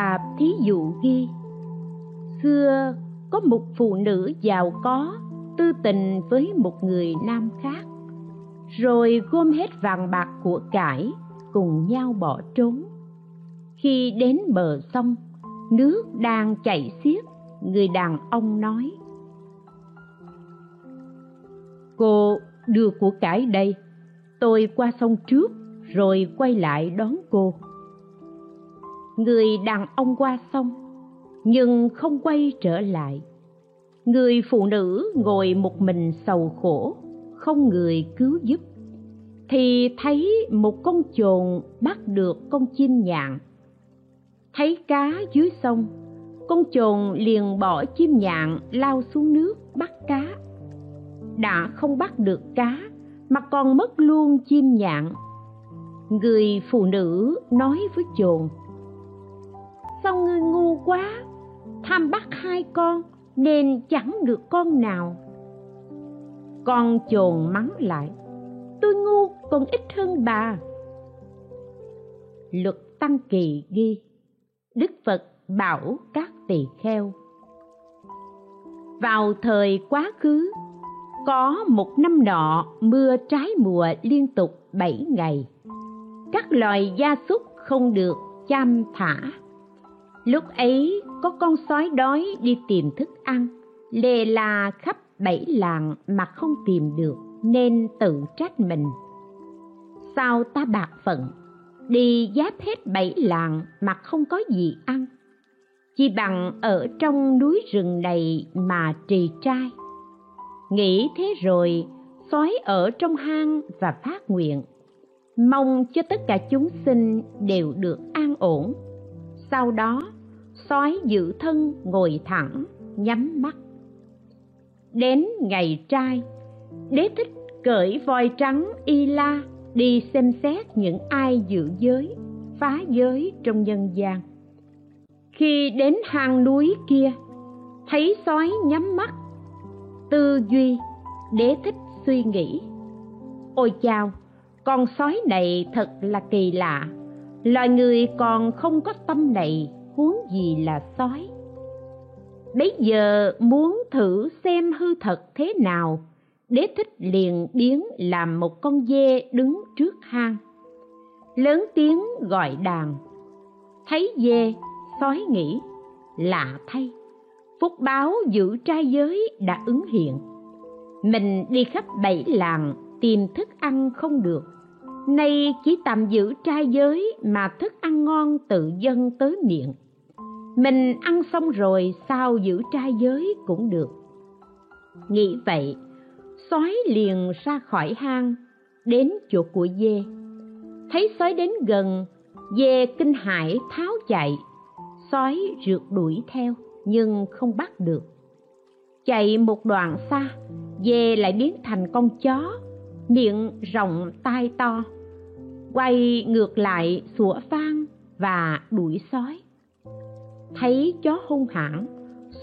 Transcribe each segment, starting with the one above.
Tạp thí dụ ghi. Xưa có một phụ nữ giàu có, tư tình với một người nam khác. Rồi gom hết vàng bạc của cải, cùng nhau bỏ trốn. Khi đến bờ sông, nước đang chảy xiết, người đàn ông nói, cô, đưa của cải đây. Tôi qua sông trước, rồi quay lại đón cô người đàn ông qua sông, nhưng không quay trở lại. Người phụ nữ ngồi một mình sầu khổ, không người cứu giúp. Thì thấy một con chồn bắt được con chim nhạn. Thấy cá dưới sông, con chồn liền bỏ chim nhạn lao xuống nước bắt cá. Đã không bắt được cá, mà còn mất luôn chim nhạn. Người phụ nữ nói với chồn sao ngươi ngu quá, tham bắt hai con nên chẳng được con nào. Con chồn mắng lại, tôi ngu còn ít hơn bà. Luật tăng kỳ ghi, đức phật bảo các tỳ kheo, vào thời quá khứ, có một năm nọ mưa trái mùa liên tục bảy ngày. Các loài gia súc không được chăm thả lúc ấy, có con sói đói đi tìm thức ăn. Lê la khắp bảy làng mà không tìm được, nên tự trách mình. Sao ta bạc phận? Đi giáp hết bảy làng mà không có gì ăn. Chỉ bằng ở trong núi rừng này mà trì trai. Nghĩ thế rồi, sói ở trong hang và phát nguyện. Mong cho tất cả chúng sinh đều được an ổn. Sau đó sói giữ thân ngồi thẳng, nhắm mắt. Đến ngày trai, đế thích cởi voi trắng y la đi xem xét những ai giữ giới, phá giới trong nhân gian. Khi đến hang núi kia, thấy sói nhắm mắt, tư duy, đế thích suy nghĩ. Ôi chao, con sói này thật là kỳ lạ, loài người còn không có tâm này huống gì là sói. Bấy giờ muốn thử xem hư thật thế nào, đế thích liền biến làm một con dê đứng trước hang. Lớn tiếng gọi đàn, thấy dê, sói nghĩ, lạ thay. Phúc báo giữ trai giới đã ứng hiện. Mình đi khắp bảy làng tìm thức ăn không được. Nay chỉ tạm giữ trai giới mà thức ăn ngon tự dân tới miệng mình ăn xong rồi sao giữ trai giới cũng được. Nghĩ vậy, sói liền ra khỏi hang, đến chỗ của dê. Thấy sói đến gần, dê kinh hãi tháo chạy. Sói rượt đuổi theo, nhưng không bắt được. Chạy một đoạn xa, dê lại biến thành con chó, miệng rộng tai to. Quay ngược lại sủa vang và đuổi sói thấy chó hung hãn,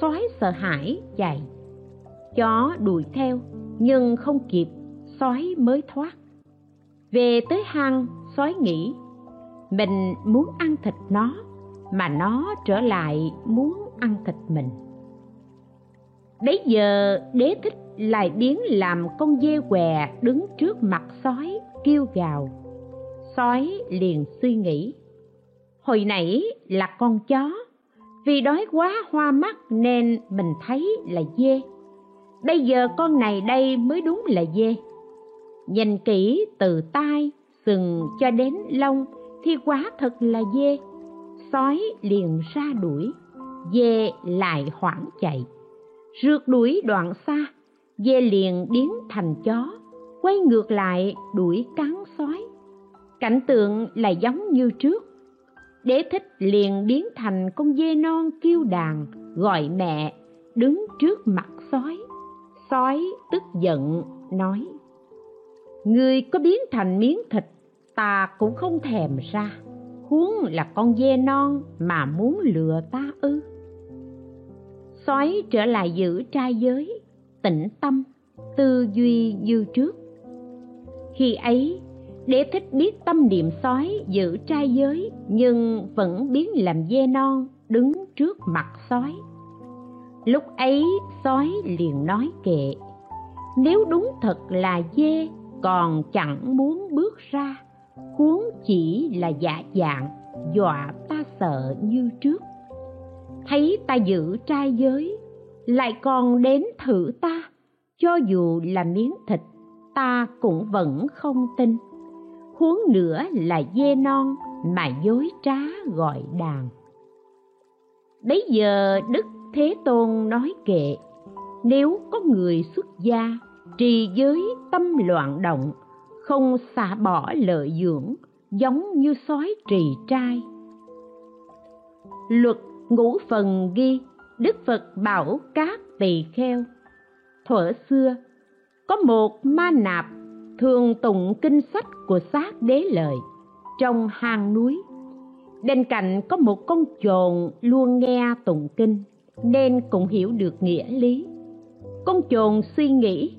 sói sợ hãi chạy. Chó đuổi theo, nhưng không kịp, sói mới thoát. Về tới hang, sói nghĩ, mình muốn ăn thịt nó, mà nó trở lại muốn ăn thịt mình. Bấy giờ, đế thích lại biến làm con dê què đứng trước mặt sói, kêu gào. Sói liền suy nghĩ, hồi nãy là con chó vì đói quá hoa mắt nên mình thấy là dê. Bây giờ con này đây mới đúng là dê. Nhìn kỹ từ tai, sừng cho đến lông thì quá thật là dê. Sói liền ra đuổi, dê lại hoảng chạy. Rượt đuổi đoạn xa, dê liền biến thành chó, quay ngược lại đuổi cắn sói. Cảnh tượng là giống như trước đế thích liền biến thành con dê non kêu đàn, gọi mẹ, đứng trước mặt sói. Sói tức giận, nói người có biến thành miếng thịt, ta cũng không thèm ra. Huống là con dê non mà muốn lừa ta ư. Sói trở lại giữ trai giới, tĩnh tâm, tư duy như trước. Khi ấy đế thích biết tâm niệm sói giữ trai giới, nhưng vẫn biến làm dê non, đứng trước mặt sói. Lúc ấy, sói liền nói kệ, nếu đúng thật là dê còn chẳng muốn bước ra. Huống chỉ là giả dạng, dọa ta sợ như trước. Thấy ta giữ trai giới, lại còn đến thử ta. Cho dù là miếng thịt, ta cũng vẫn không tin huống nữa là dê non mà dối trá gọi đàn. Bấy giờ đức thế tôn nói kệ, nếu có người xuất gia trì giới tâm loạn động, không xả bỏ lợi dưỡng, giống như sói trì trai. Luật ngũ phần ghi, đức phật bảo các tỳ kheo, thuở xưa, có một ma nạp thường tụng kinh sách của xác đế lợi trong hang núi. Bên cạnh có một con chồn luôn nghe tụng kinh, nên cũng hiểu được nghĩa lý. Con chồn suy nghĩ,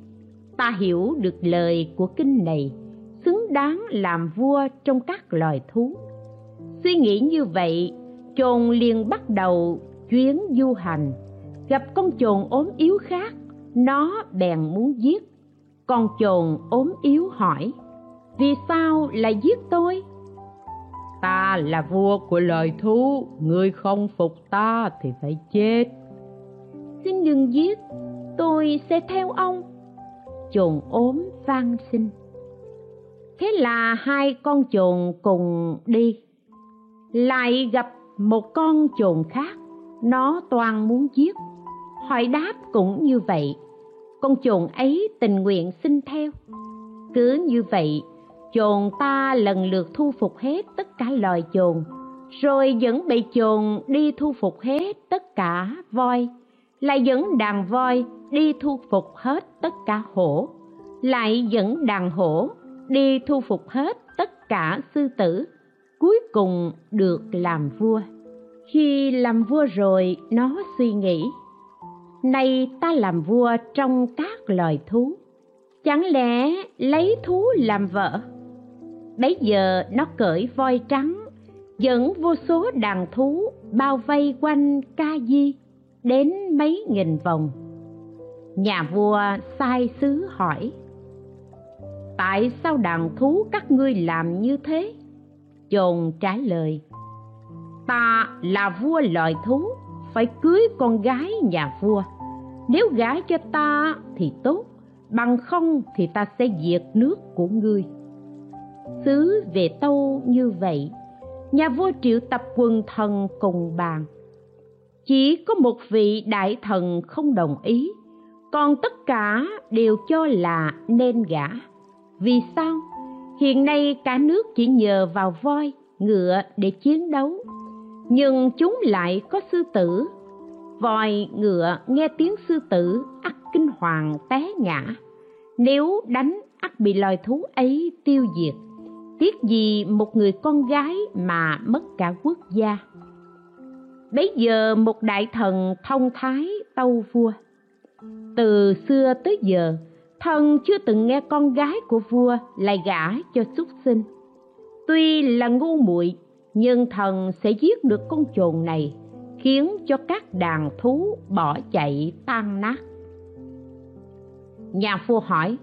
ta hiểu được lời của kinh này, xứng đáng làm vua trong các loài thú. Suy nghĩ như vậy, chồn liền bắt đầu chuyến du hành, gặp con chồn ốm yếu khác, nó bèn muốn giết con chồn ốm yếu hỏi, vì sao lại giết tôi? Ta là vua của loài thú người không phục ta thì phải chết. Xin đừng giết, tôi sẽ theo ông. Chồn ốm van xin. Thế là hai con chồn cùng đi. Lại gặp một con chồn khác, nó toàn muốn giết. Hỏi đáp cũng như vậy con chồn ấy tình nguyện xin theo. Cứ như vậy, chồn ta lần lượt thu phục hết tất cả loài chồn, rồi dẫn bị chồn đi thu phục hết tất cả voi, lại dẫn đàn voi đi thu phục hết tất cả hổ, lại dẫn đàn hổ đi thu phục hết tất cả sư tử, cuối cùng được làm vua. Khi làm vua rồi, nó suy nghĩ nay ta làm vua trong các loài thú. Chẳng lẽ lấy thú làm vợ? Bấy giờ nó cởi voi trắng, dẫn vô số đàn thú bao vây quanh ca di đến mấy nghìn vòng. Nhà vua sai sứ hỏi, tại sao đàn thú các ngươi làm như thế? Chồn trả lời, ta là vua loài thú phải cưới con gái nhà vua. Nếu gái cho ta thì tốt, bằng không thì ta sẽ diệt nước của ngươi. Xứ về tâu như vậy, nhà vua triệu tập quần thần cùng bàn. Chỉ có một vị đại thần không đồng ý, còn tất cả đều cho là nên gả. Vì sao? Hiện nay cả nước chỉ nhờ vào voi, ngựa để chiến đấu nhưng chúng lại có sư tử. Voi ngựa nghe tiếng sư tử, ắt kinh hoàng té ngã. Nếu đánh, ắt bị loài thú ấy tiêu diệt. Tiếc gì một người con gái mà mất cả quốc gia. Bấy giờ một đại thần thông thái tâu vua. Từ xưa tới giờ, thần chưa từng nghe con gái của vua lại gả cho xuất sinh. Tuy là ngu muội nhưng thần sẽ giết được con chồn này, khiến cho các đàn thú bỏ chạy tan nát. Nhà vua hỏi,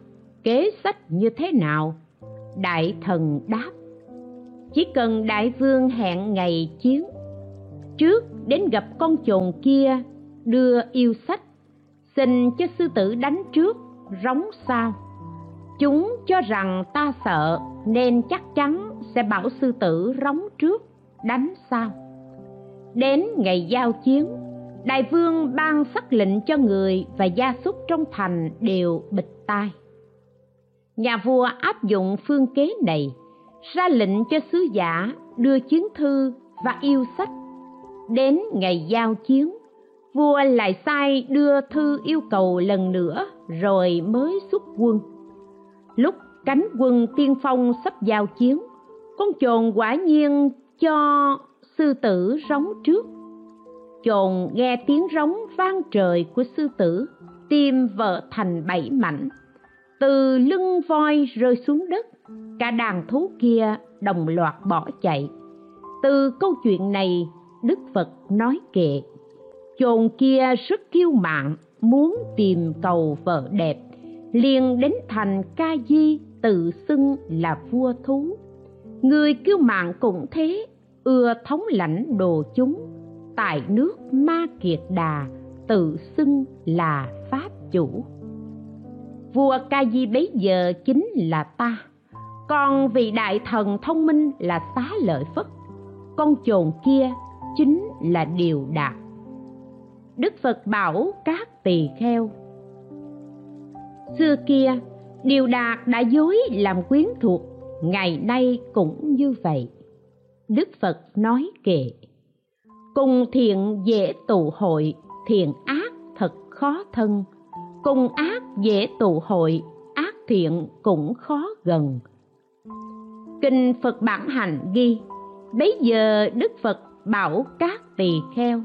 kế sách như thế nào? Đại thần đáp, chỉ cần đại vương hẹn ngày chiến, trước đến gặp con chồn kia, đưa yêu sách, xin cho sư tử đánh trước, rống sao. Chúng cho rằng ta sợ nên chắc chắn sẽ bảo sư tử rống trước, đánh sau. đến ngày giao chiến, đại vương ban sắc lệnh cho người và gia súc trong thành đều bịt tai. Nhà vua áp dụng phương kế này, ra lệnh cho sứ giả đưa chiến thư và yêu sách. Đến ngày giao chiến, vua lại sai đưa thư yêu cầu lần nữa rồi mới xuất quân. Lúc cánh quân tiên phong sắp giao chiến con chồn quả nhiên cho sư tử rống trước. Chồn nghe tiếng rống vang trời của sư tử, tim vợ thành bảy mảnh. Từ lưng voi rơi xuống đất, cả đàn thú kia đồng loạt bỏ chạy. Từ câu chuyện này, đức phật nói kệ, chồn kia rất kiêu mạn, muốn tìm cầu vợ đẹp, liền đến thành ca di tự xưng là vua thú người kiêu mạng cũng thế, ưa thống lãnh đồ chúng. Tại nước ma kiệt đà, tự xưng là pháp chủ. Vua ca di bấy giờ chính là ta. Còn vị đại thần thông minh là xá lợi phất. Con chồn kia chính là điều đạt. Đức phật bảo các tỳ kheo, xưa kia, điều đạt đã dối làm quyến thuộc ngày nay cũng như vậy. Đức phật nói kệ, cùng thiện dễ tụ hội, thiện ác thật khó thân. Cùng ác dễ tụ hội, ác thiện cũng khó gần. Kinh phật bản hành ghi, bấy giờ đức phật bảo các tỳ kheo,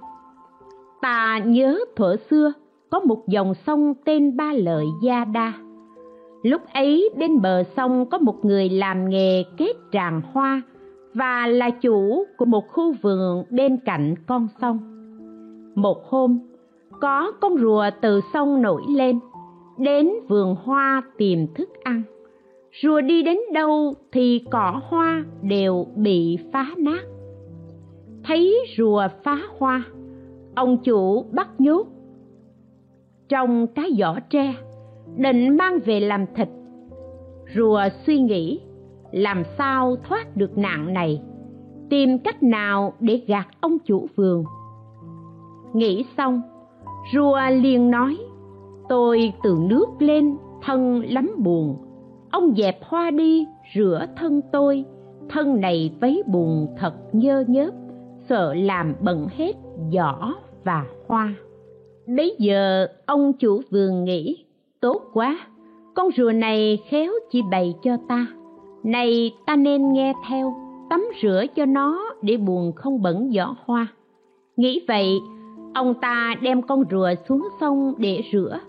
ta nhớ thuở xưa có một dòng sông tên ba lợi gia đa lúc ấy, bên bờ sông có một người làm nghề kết tràng hoa và là chủ của một khu vườn bên cạnh con sông. Một hôm, có con rùa từ sông nổi lên, đến vườn hoa tìm thức ăn. Rùa đi đến đâu thì cỏ hoa đều bị phá nát. Thấy rùa phá hoa, ông chủ bắt nhốt. Trong cái giỏ tre định mang về làm thịt. Rùa suy nghĩ, làm sao thoát được nạn này? Tìm cách nào để gạt ông chủ vườn? Nghĩ xong, rùa liền nói, tôi từ nước lên, thân lắm buồn. Ông dẹp hoa đi, rửa thân tôi. Thân này vấy buồn thật nhơ nhớp, sợ làm bận hết giỏ và hoa. Bấy giờ, ông chủ vườn nghĩ tốt quá. Con rùa này khéo chỉ bày cho ta. Này, ta nên nghe theo, tắm rửa cho nó để buồn không bẩn giỏ hoa. Nghĩ vậy, ông ta đem con rùa xuống sông để rửa.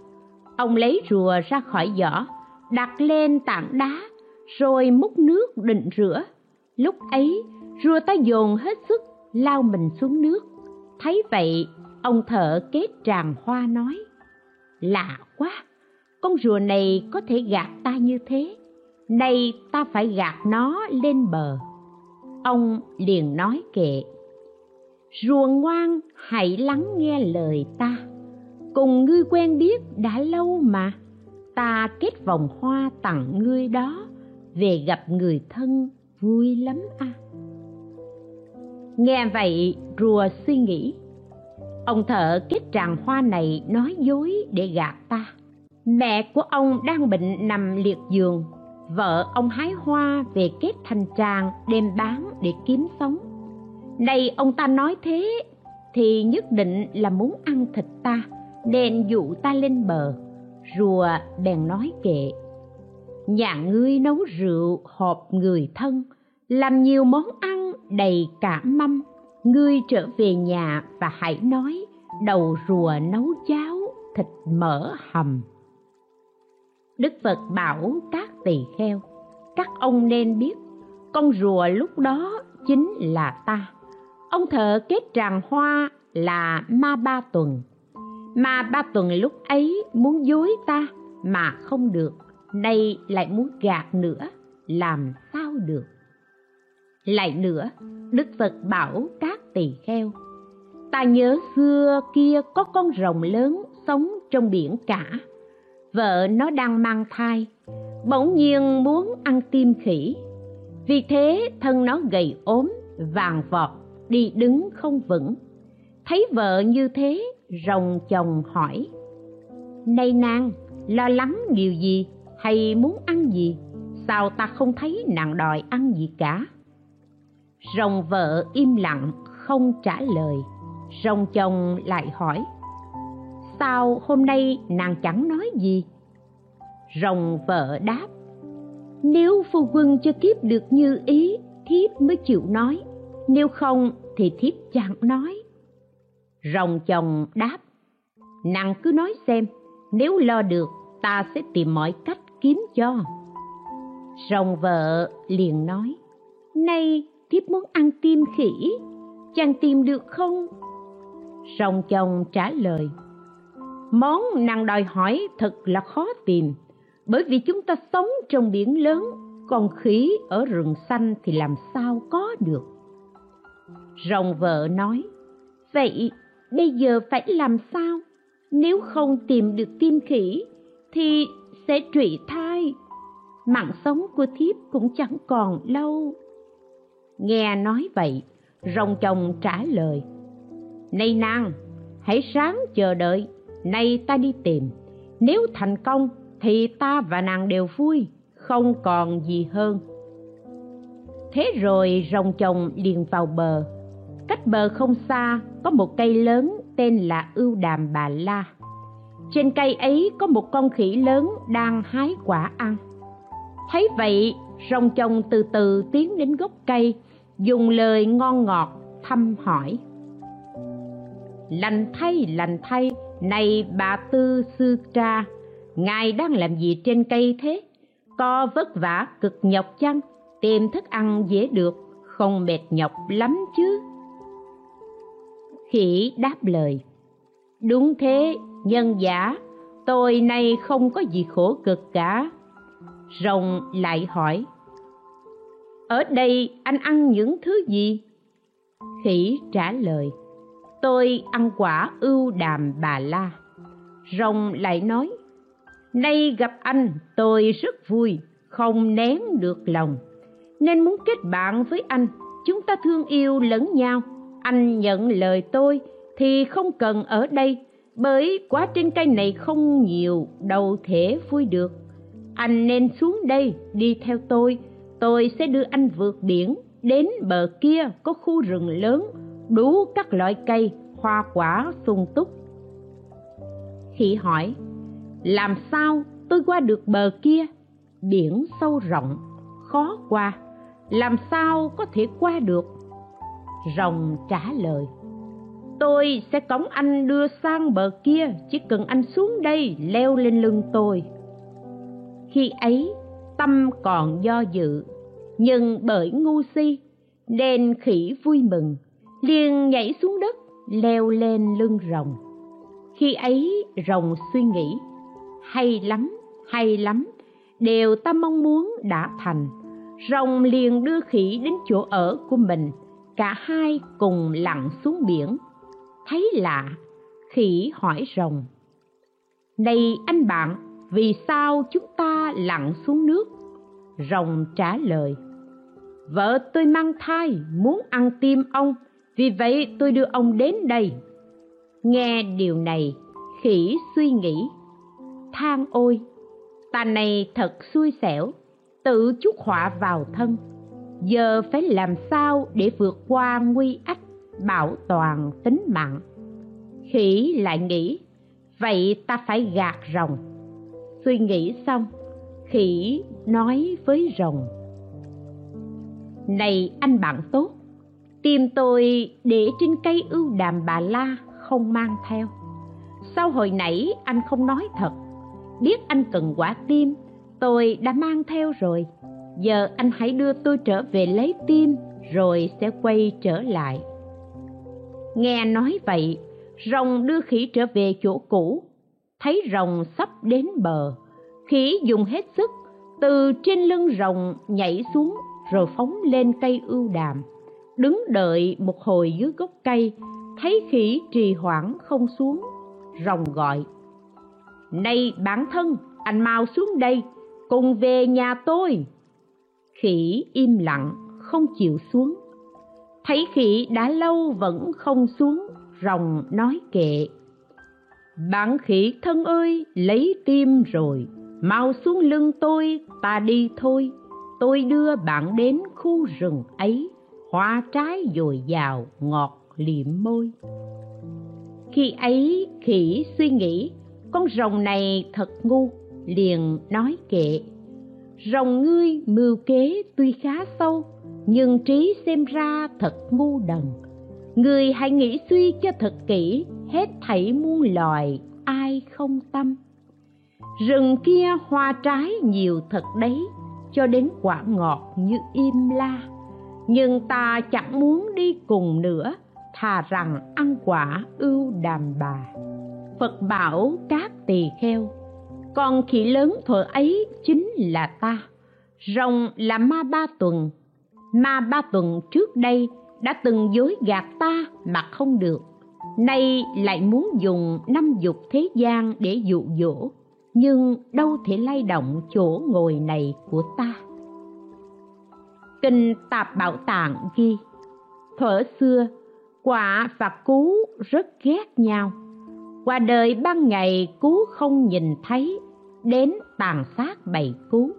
Ông lấy rùa ra khỏi giỏ, đặt lên tảng đá, rồi múc nước định rửa. Lúc ấy, rùa ta dồn hết sức, lao mình xuống nước. Thấy vậy, ông thợ kết tràng hoa nói, lạ quá con rùa này có thể gạt ta như thế. Nay ta phải gạt nó lên bờ. Ông liền nói kệ, rùa ngoan, hãy lắng nghe lời ta. Cùng ngươi quen biết đã lâu mà. Ta kết vòng hoa tặng ngươi đó. Về gặp người thân, vui lắm à. Nghe vậy, rùa suy nghĩ. Ông thợ kết tràng hoa này nói dối để gạt ta mẹ của ông đang bệnh nằm liệt giường. Vợ ông hái hoa về kết thành tràng, đem bán để kiếm sống. Nay ông ta nói thế thì nhất định là muốn ăn thịt ta, nên dụ ta lên bờ. Rùa bèn nói kệ, nhà ngươi nấu rượu họp người thân, làm nhiều món ăn đầy cả mâm. Ngươi trở về nhà và hãy nói, đầu rùa nấu cháo, thịt mỡ hầm đức phật bảo các tỳ kheo, các ông nên biết, con rùa lúc đó chính là ta. Ông thợ kết tràng hoa là ma ba tuần. Ma ba tuần lúc ấy muốn dối ta mà không được, nay lại muốn gạt nữa, làm sao được? Lại nữa, đức phật bảo các tỳ kheo, ta nhớ xưa kia có con rồng lớn sống trong biển cả vợ nó đang mang thai, bỗng nhiên muốn ăn tim khỉ. Vì thế, thân nó gầy ốm, vàng vọt, đi đứng không vững. Thấy vợ như thế, rồng chồng hỏi nay nàng, lo lắng điều gì? Hay muốn ăn gì? Sao ta không thấy nàng đòi ăn gì cả? Rồng vợ im lặng, không trả lời. Rồng chồng lại hỏi sao hôm nay nàng chẳng nói gì. Rồng vợ đáp, nếu phu quân cho thiếp được như ý, thiếp mới chịu nói. Nếu không thì thiếp chẳng nói. Rồng chồng đáp, nàng cứ nói xem, nếu lo được, ta sẽ tìm mọi cách kiếm cho. Rồng vợ liền nói, nay thiếp muốn ăn tim khỉ, chàng tìm được không? Rồng chồng trả lời món nàng đòi hỏi thật là khó tìm. Bởi vì chúng ta sống trong biển lớn, còn khí ở rừng xanh thì làm sao có được. Rồng vợ nói, vậy bây giờ phải làm sao? Nếu không tìm được tim khỉ thì sẽ trụy thai. Mạng sống của thiếp cũng chẳng còn lâu. Nghe nói vậy, rồng chồng trả lời, này nàng, hãy sáng chờ đợi nay ta đi tìm. Nếu thành công, thì ta và nàng đều vui, không còn gì hơn. Thế rồi rồng chồng liền vào bờ. Cách bờ không xa, có một cây lớn tên là ưu đàm bà la. Trên cây ấy có một con khỉ lớn đang hái quả ăn. Thấy vậy, rồng chồng từ từ tiến đến gốc cây, dùng lời ngon ngọt thăm hỏi. Lành thay lành thay này bà tư sư tra, ngài đang làm gì trên cây thế? Có vất vả cực nhọc chăng? Tìm thức ăn dễ được, không mệt nhọc lắm chứ? Khỉ đáp lời, đúng thế, nhân giả, tôi nay không có gì khổ cực cả. Rồng lại hỏi, ở đây anh ăn những thứ gì? Khỉ trả lời tôi ăn quả ưu đàm bà la. Rồng lại nói, nay gặp anh, tôi rất vui, không nén được lòng. Nên muốn kết bạn với anh, chúng ta thương yêu lẫn nhau. Anh nhận lời tôi thì không cần ở đây, bởi quá trên cây này không nhiều đâu thể vui được. Anh nên xuống đây, đi theo tôi. Tôi sẽ đưa anh vượt biển đến bờ kia có khu rừng lớn đủ các loại cây, hoa quả sung túc. Khỉ hỏi, làm sao tôi qua được bờ kia? Biển sâu rộng, khó qua. Làm sao có thể qua được? Rồng trả lời, tôi sẽ cõng anh đưa sang bờ kia, chỉ cần anh xuống đây leo lên lưng tôi. Khi ấy, tâm còn do dự, nhưng bởi ngu si, nên khỉ vui mừng liền nhảy xuống đất, leo lên lưng rồng. Khi ấy, rồng suy nghĩ, hay lắm hay lắm điều ta mong muốn đã thành. Rồng liền đưa khỉ đến chỗ ở của mình, cả hai cùng lặn xuống biển. Thấy lạ, khỉ hỏi rồng, này anh bạn, vì sao chúng ta lặn xuống nước? Rồng trả lời, vợ tôi mang thai, muốn ăn tim ông vì vậy tôi đưa ông đến đây. Nghe điều này, khỉ suy nghĩ. Than ôi, ta này thật xui xẻo, tự chuốc họa vào thân. Giờ phải làm sao để vượt qua nguy ách, bảo toàn tính mạng? Khỉ lại nghĩ, vậy ta phải gạt rồng. Suy nghĩ xong, khỉ nói với rồng. Này anh bạn tốt tìm tôi để trên cây ưu đàm bà la không mang theo. Sau hồi nãy anh không nói thật. Biết anh cần quả tim, tôi đã mang theo rồi. Giờ anh hãy đưa tôi trở về lấy tim, rồi sẽ quay trở lại. Nghe nói vậy, rồng đưa khỉ trở về chỗ cũ. Thấy rồng sắp đến bờ, khỉ dùng hết sức, từ trên lưng rồng nhảy xuống, rồi phóng lên cây ưu đàm đứng đợi một hồi dưới gốc cây, thấy khỉ trì hoãn không xuống, rồng gọi, này bản thân, anh mau xuống đây, cùng về nhà tôi. Khỉ im lặng, không chịu xuống. Thấy khỉ đã lâu vẫn không xuống, rồng nói kệ, bạn khỉ thân ơi, lấy tim rồi, mau xuống lưng tôi, ta đi thôi. Tôi đưa bạn đến khu rừng ấy hoa trái dồi dào ngọt liệm môi. Khi ấy, khỉ suy nghĩ, con rồng này thật ngu, liền nói kệ. Rồng ngươi mưu kế tuy khá sâu, nhưng trí xem ra thật ngu đần. Người hãy nghĩ suy cho thật kỹ, hết thảy muôn loài, ai không tâm. Rừng kia hoa trái nhiều thật đấy, cho đến quả ngọt như im la nhưng ta chẳng muốn đi cùng nữa, thà rằng ăn quả ưu đàm bà. Phật bảo các tỳ kheo, con khỉ lớn thuở ấy chính là ta, rồng là ma ba tuần. Ma ba tuần trước đây đã từng dối gạt ta mà không được. Nay lại muốn dùng năm dục thế gian để dụ dỗ, nhưng đâu thể lay động chỗ ngồi này của ta kinh tạp bảo Tạng ghi, thuở xưa, quả và cú rất ghét nhau. Qua đời ban ngày, cú không nhìn thấy, đến tàn sát bầy cú.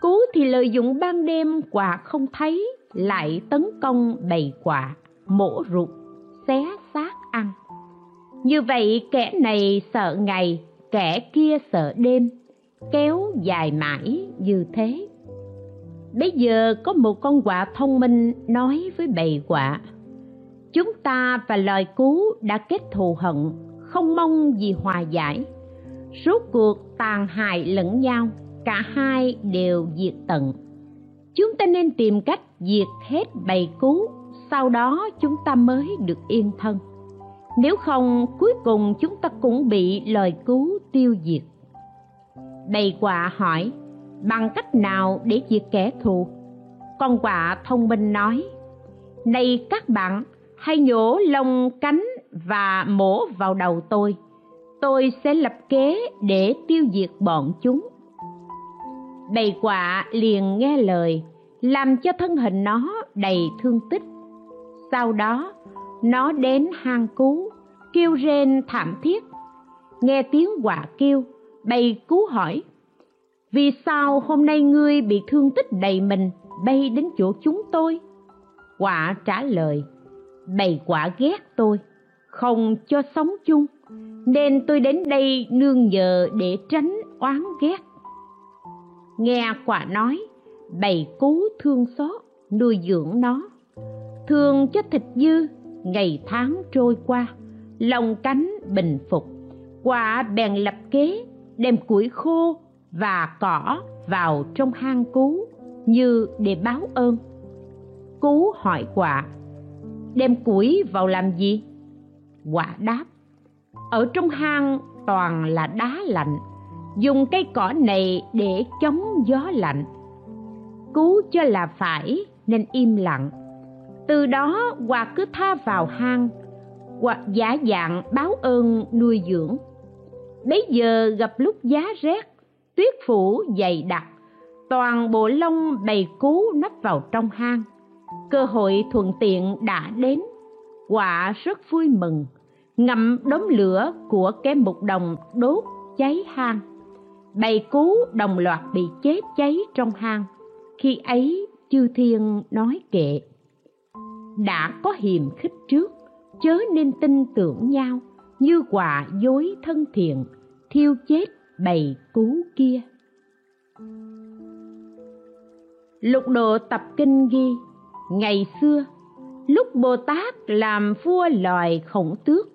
Cú thì lợi dụng ban đêm, quả không thấy, lại tấn công bầy quả, mổ ruột, xé xác ăn. Như vậy, kẻ này sợ ngày, kẻ kia sợ đêm, kéo dài mãi như thế bây giờ có một con quạ thông minh nói với bầy quạ, chúng ta và loài cú đã kết thù hận, không mong gì hòa giải. Rốt cuộc tàn hại lẫn nhau, cả hai đều diệt tận. Chúng ta nên tìm cách diệt hết bầy cú, sau đó chúng ta mới được yên thân. Nếu không, cuối cùng chúng ta cũng bị loài cú tiêu diệt. Bầy quạ hỏi bằng cách nào để diệt kẻ thù? Con quạ thông minh nói, này các bạn, hãy nhổ lông cánh và mổ vào đầu tôi. Tôi sẽ lập kế để tiêu diệt bọn chúng. Bầy quạ liền nghe lời, làm cho thân hình nó đầy thương tích. Sau đó, nó đến hang cú, kêu rên thảm thiết. Nghe tiếng quạ kêu, bầy cú hỏi vì sao hôm nay ngươi bị thương tích đầy mình, bay đến chỗ chúng tôi? Quả trả lời bầy quả ghét tôi, không cho sống chung, nên tôi đến đây nương nhờ để tránh oán ghét. Nghe quả nói bầy cú thương xót, nuôi dưỡng nó. Thương cho thịt dư, ngày tháng trôi qua, lòng cánh bình phục. Quả bèn lập kế, đem củi khô và cỏ vào trong hang cú như để báo ơn. Cú hỏi quả, đem củi vào làm gì? Quả đáp, ở trong hang toàn là đá lạnh, dùng cây cỏ này để chống gió lạnh. Cứu cho là phải nên im lặng. Từ đó quả cứ tha vào hang hoặc giả dạng báo ơn nuôi dưỡng. Bấy giờ gặp lúc giá rét tuyết phủ dày đặc, toàn bộ lông bầy cú nấp vào trong hang. Cơ hội thuận tiện đã đến. Quả rất vui mừng, ngậm đốm lửa của cái mục đồng đốt cháy hang. Bầy cú đồng loạt bị chết cháy trong hang. Khi ấy, chư thiên nói kệ, đã có hiềm khích trước, chớ nên tin tưởng nhau. Như quả dối thân thiện, thiêu chết bầy cú kia. Lục độ tập kinh ghi, ngày xưa, lúc bồ tát làm vua loài khổng tước,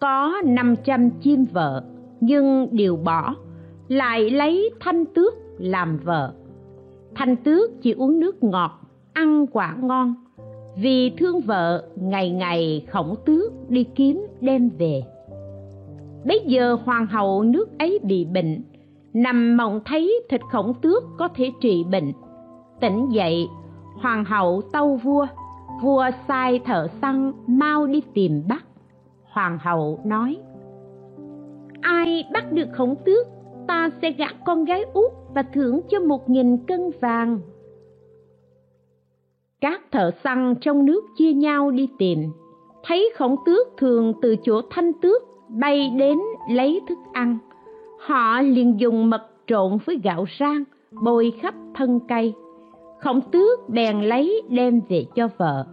có năm trăm chim vợ, nhưng đều bỏ, lại lấy thanh tước làm vợ. Thanh tước chỉ uống nước ngọt, ăn quả ngon, vì thương vợ ngày ngày khổng tước đi kiếm đem về bấy giờ hoàng hậu nước ấy bị bệnh. Nằm mộng thấy thịt khổng tước có thể trị bệnh. Tỉnh dậy, hoàng hậu tâu vua. Vua sai thợ săn mau đi tìm bắt. Hoàng hậu nói, ai bắt được khổng tước, ta sẽ gả con gái út và thưởng cho một nghìn cân vàng. Các thợ săn trong nước chia nhau đi tìm. Thấy khổng tước thường từ chỗ thanh tước bay đến lấy thức ăn. Họ liền dùng mật trộn với gạo rang, bôi khắp thân cây. Khổng tước bèn lấy đem về cho vợ.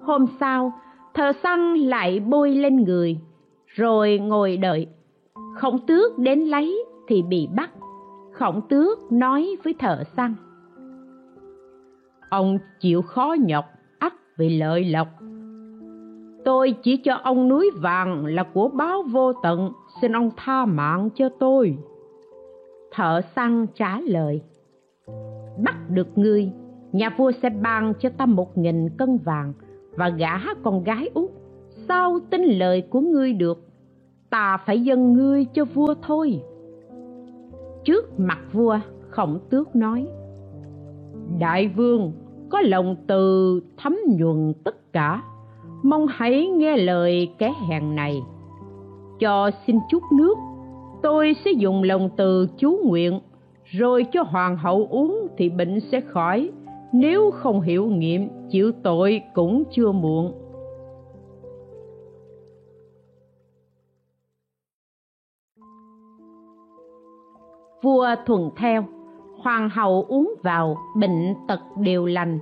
Hôm sau, thợ săn lại bôi lên người, rồi ngồi đợi. Khổng tước đến lấy thì bị bắt. Khổng tước nói với thợ săn, ông chịu khó nhọc, ắt vì lợi lộc tôi chỉ cho ông núi vàng là của báo vô tận, xin ông tha mạng cho tôi. Thợ săn trả lời, bắt được ngươi nhà vua sẽ ban cho ta một nghìn cân vàng và gả con gái út. Sao tin lời của ngươi được? Ta phải dâng ngươi cho vua thôi. Trước mặt vua, khổng tước nói, đại vương, có lòng từ thấm nhuần tất cả mong hãy nghe lời kẻ hèn này. Cho xin chút nước, tôi sẽ dùng lòng từ chú nguyện, rồi cho hoàng hậu uống thì bệnh sẽ khỏi, nếu không hiểu nghiệm chịu tội cũng chưa muộn. Vua thuần theo, hoàng hậu uống vào, bệnh tật đều lành,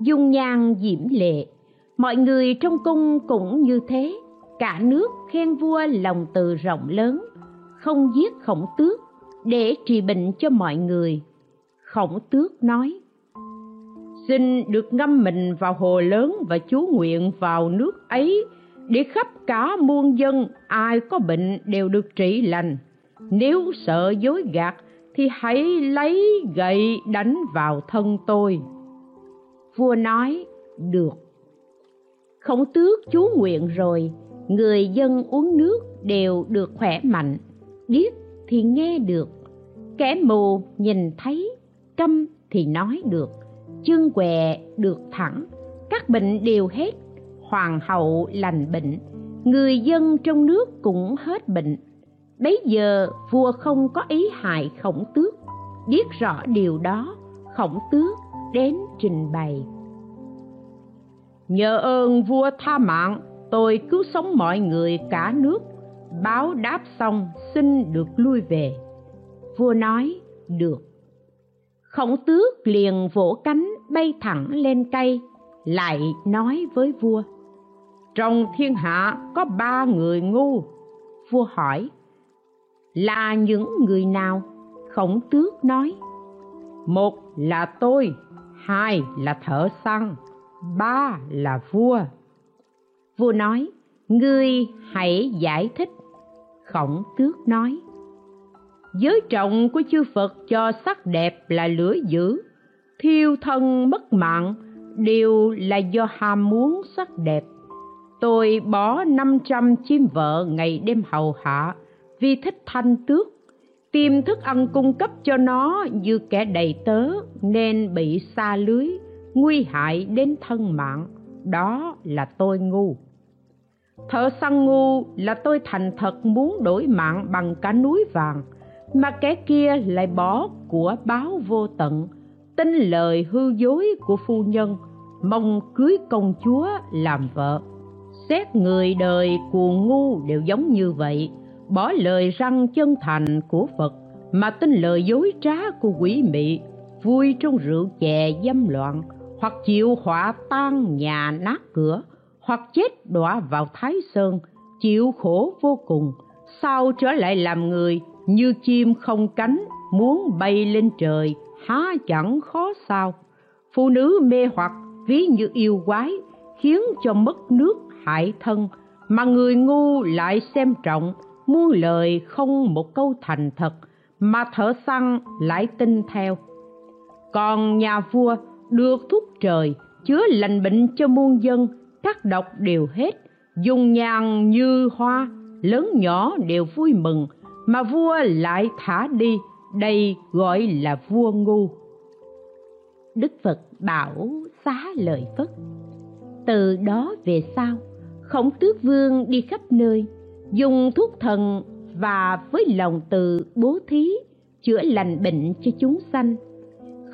dung nhan diễm lệ mọi người trong cung cũng như thế. Cả nước khen vua lòng từ rộng lớn, không giết khổng tước để trị bệnh cho mọi người. Khổng tước nói, xin được ngâm mình vào hồ lớn và chú nguyện vào nước ấy để khắp cả muôn dân ai có bệnh đều được trị lành. Nếu sợ dối gạt thì hãy lấy gậy đánh vào thân tôi. Vua nói, được khổng tước chú nguyện rồi, người dân uống nước đều được khỏe mạnh. Điếc thì nghe được, kẻ mù nhìn thấy, câm thì nói được chân què được thẳng. Các bệnh đều hết, hoàng hậu lành bệnh, người dân trong nước cũng hết bệnh. Bấy giờ vua không có ý hại khổng tước. Biết rõ điều đó, khổng tước đến trình bày nhờ ơn vua tha mạng, tôi cứu sống mọi người cả nước. Báo đáp xong, xin được lui về. Vua nói, được. Khổng tước liền vỗ cánh bay thẳng lên cây, lại nói với vua, trong thiên hạ có ba người ngu. Vua hỏi, là những người nào? Khổng tước nói, một là tôi, hai là thợ săn ba là vua. Vua nói, ngươi hãy giải thích. Khổng tước nói, giới trọng của chư phật cho sắc đẹp là lửa dữ, thiêu thân mất mạng đều là do ham muốn sắc đẹp. Tôi bỏ năm trăm chim vợ ngày đêm hầu hạ vì thích thanh tước. Tìm thức ăn cung cấp cho nó như kẻ đầy tớ nên bị xa lưới nguy hại đến thân mạng, đó là tôi ngu. Thợ săn ngu là tôi thành thật muốn đổi mạng bằng cả núi vàng, mà kẻ kia lại bỏ của báo vô tận, tin lời hư dối của phu nhân, mong cưới công chúa làm vợ. Xét người đời cuồng ngu đều giống như vậy, bỏ lời răng chân thành của phật, mà tin lời dối trá của quỷ mị, vui trong rượu chè dâm loạn hoặc chịu họa tan nhà nát cửa, hoặc chết đọa vào thái sơn, chịu khổ vô cùng. Sau trở lại làm người như chim không cánh muốn bay lên trời, há chẳng khó sao? Phụ nữ mê hoặc, ví như yêu quái, khiến cho mất nước hại thân. Mà người ngu lại xem trọng, muôn lời không một câu thành thật, mà thở săn lại tin theo. Còn nhà vua được thuốc trời, chứa lành bệnh cho muôn dân, các độc đều hết. Dùng nhàn như hoa, lớn nhỏ đều vui mừng, mà vua lại thả đi. Đây gọi là vua ngu. Đức phật bảo xá lời phất, từ đó về sau, khổng tước vương đi khắp nơi, dùng thuốc thần và với lòng từ bố thí, chữa lành bệnh cho chúng sanh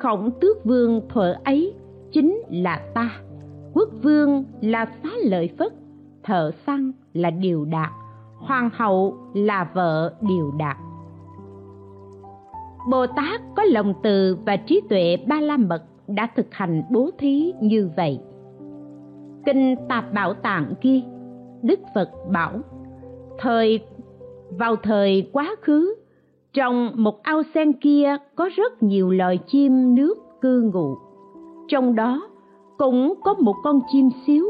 khổng tước vương thuở ấy chính là ta. Quốc vương là xá lợi phất, thợ săn là điều đạt hoàng hậu là vợ điều đạt bồ tát có lòng từ và trí tuệ ba la mật đã thực hành bố thí như vậy. Kinh tạp bảo tạng ghi đức phật bảo, thời, vào thời quá khứ trong một ao sen kia có rất nhiều loài chim nước cư ngụ. Trong đó cũng có một con chim xíu.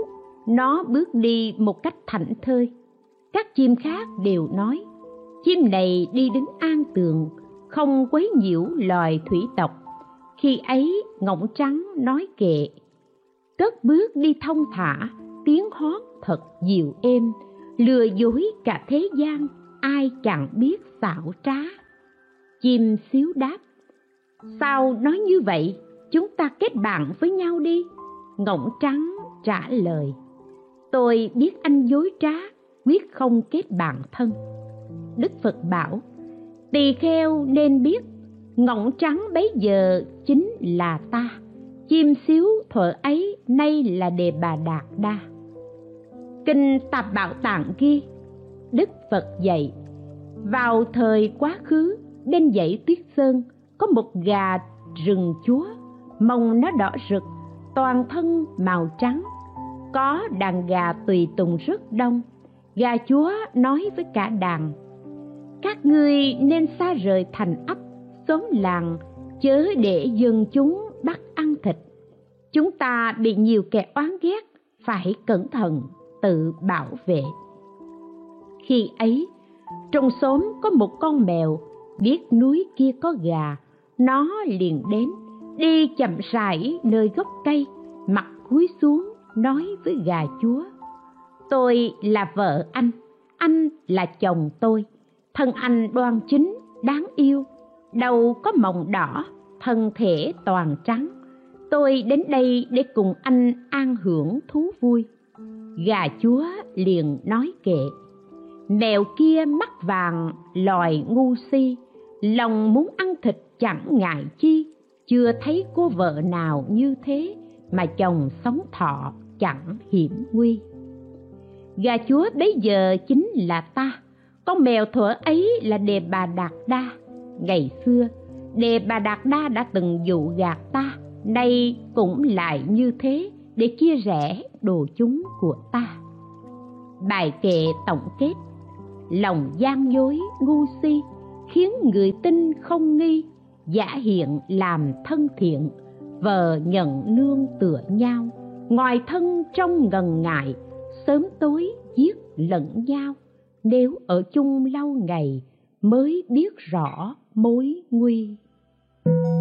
Nó bước đi một cách thảnh thơi. Các chim khác đều nói, chim này đi đứng an tường, không quấy nhiễu loài thủy tộc. Khi ấy, ngỗng trắng nói kệ, cất bước đi thông thả, tiếng hót thật dịu êm, lừa dối cả thế gian, ai chẳng biết xảo trá chim xíu đáp. Sao nói như vậy? Chúng ta kết bạn với nhau đi. Ngỗng trắng trả lời. Tôi biết anh dối trá, quyết không kết bạn thân. Đức phật bảo, tỳ kheo nên biết, ngỗng trắng bấy giờ chính là ta. Chim xíu thuở ấy nay là đề bà đạt đa. Kinh tạp bảo tạng ghi, đức phật dạy, vào thời quá khứ bên dãy tuyết sơn, có một gà rừng chúa, mông nó đỏ rực, toàn thân màu trắng. Có đàn gà tùy tùng rất đông, gà chúa nói với cả đàn, các ngươi nên xa rời thành ấp, xóm làng, chớ để dân chúng bắt ăn thịt. Chúng ta bị nhiều kẻ oán ghét, phải cẩn thận, tự bảo vệ. Khi ấy, trong xóm có một con mèo biết núi kia có gà, nó liền đến, đi chậm rãi nơi gốc cây, mặt cúi xuống nói với gà chúa, tôi là vợ anh anh là chồng tôi, thân anh đoan chính, đáng yêu đầu có mồng đỏ, thân thể toàn trắng. Tôi đến đây để cùng anh an hưởng thú vui. Gà chúa liền nói kệ, mèo kia mắt vàng lòi ngu si lòng muốn ăn thịt chẳng ngại chi. Chưa thấy cô vợ nào như thế mà chồng sống thọ chẳng hiểm nguy. Gà chúa bấy giờ chính là ta. Con mèo thuở ấy là đề bà đạt đa. Ngày xưa, đề bà đạt đa đã từng dụ gạt ta. Nay cũng lại như thế để chia rẽ đồ chúng của ta. Bài kệ tổng kết. Lòng gian dối ngu si khiến người tin không nghi, giả hiện làm thân thiện vợ nhận nương tựa nhau. Ngoài thân trong ngần ngại, sớm tối giết lẫn nhau. Nếu ở chung lâu ngày, mới biết rõ mối nguy. thank you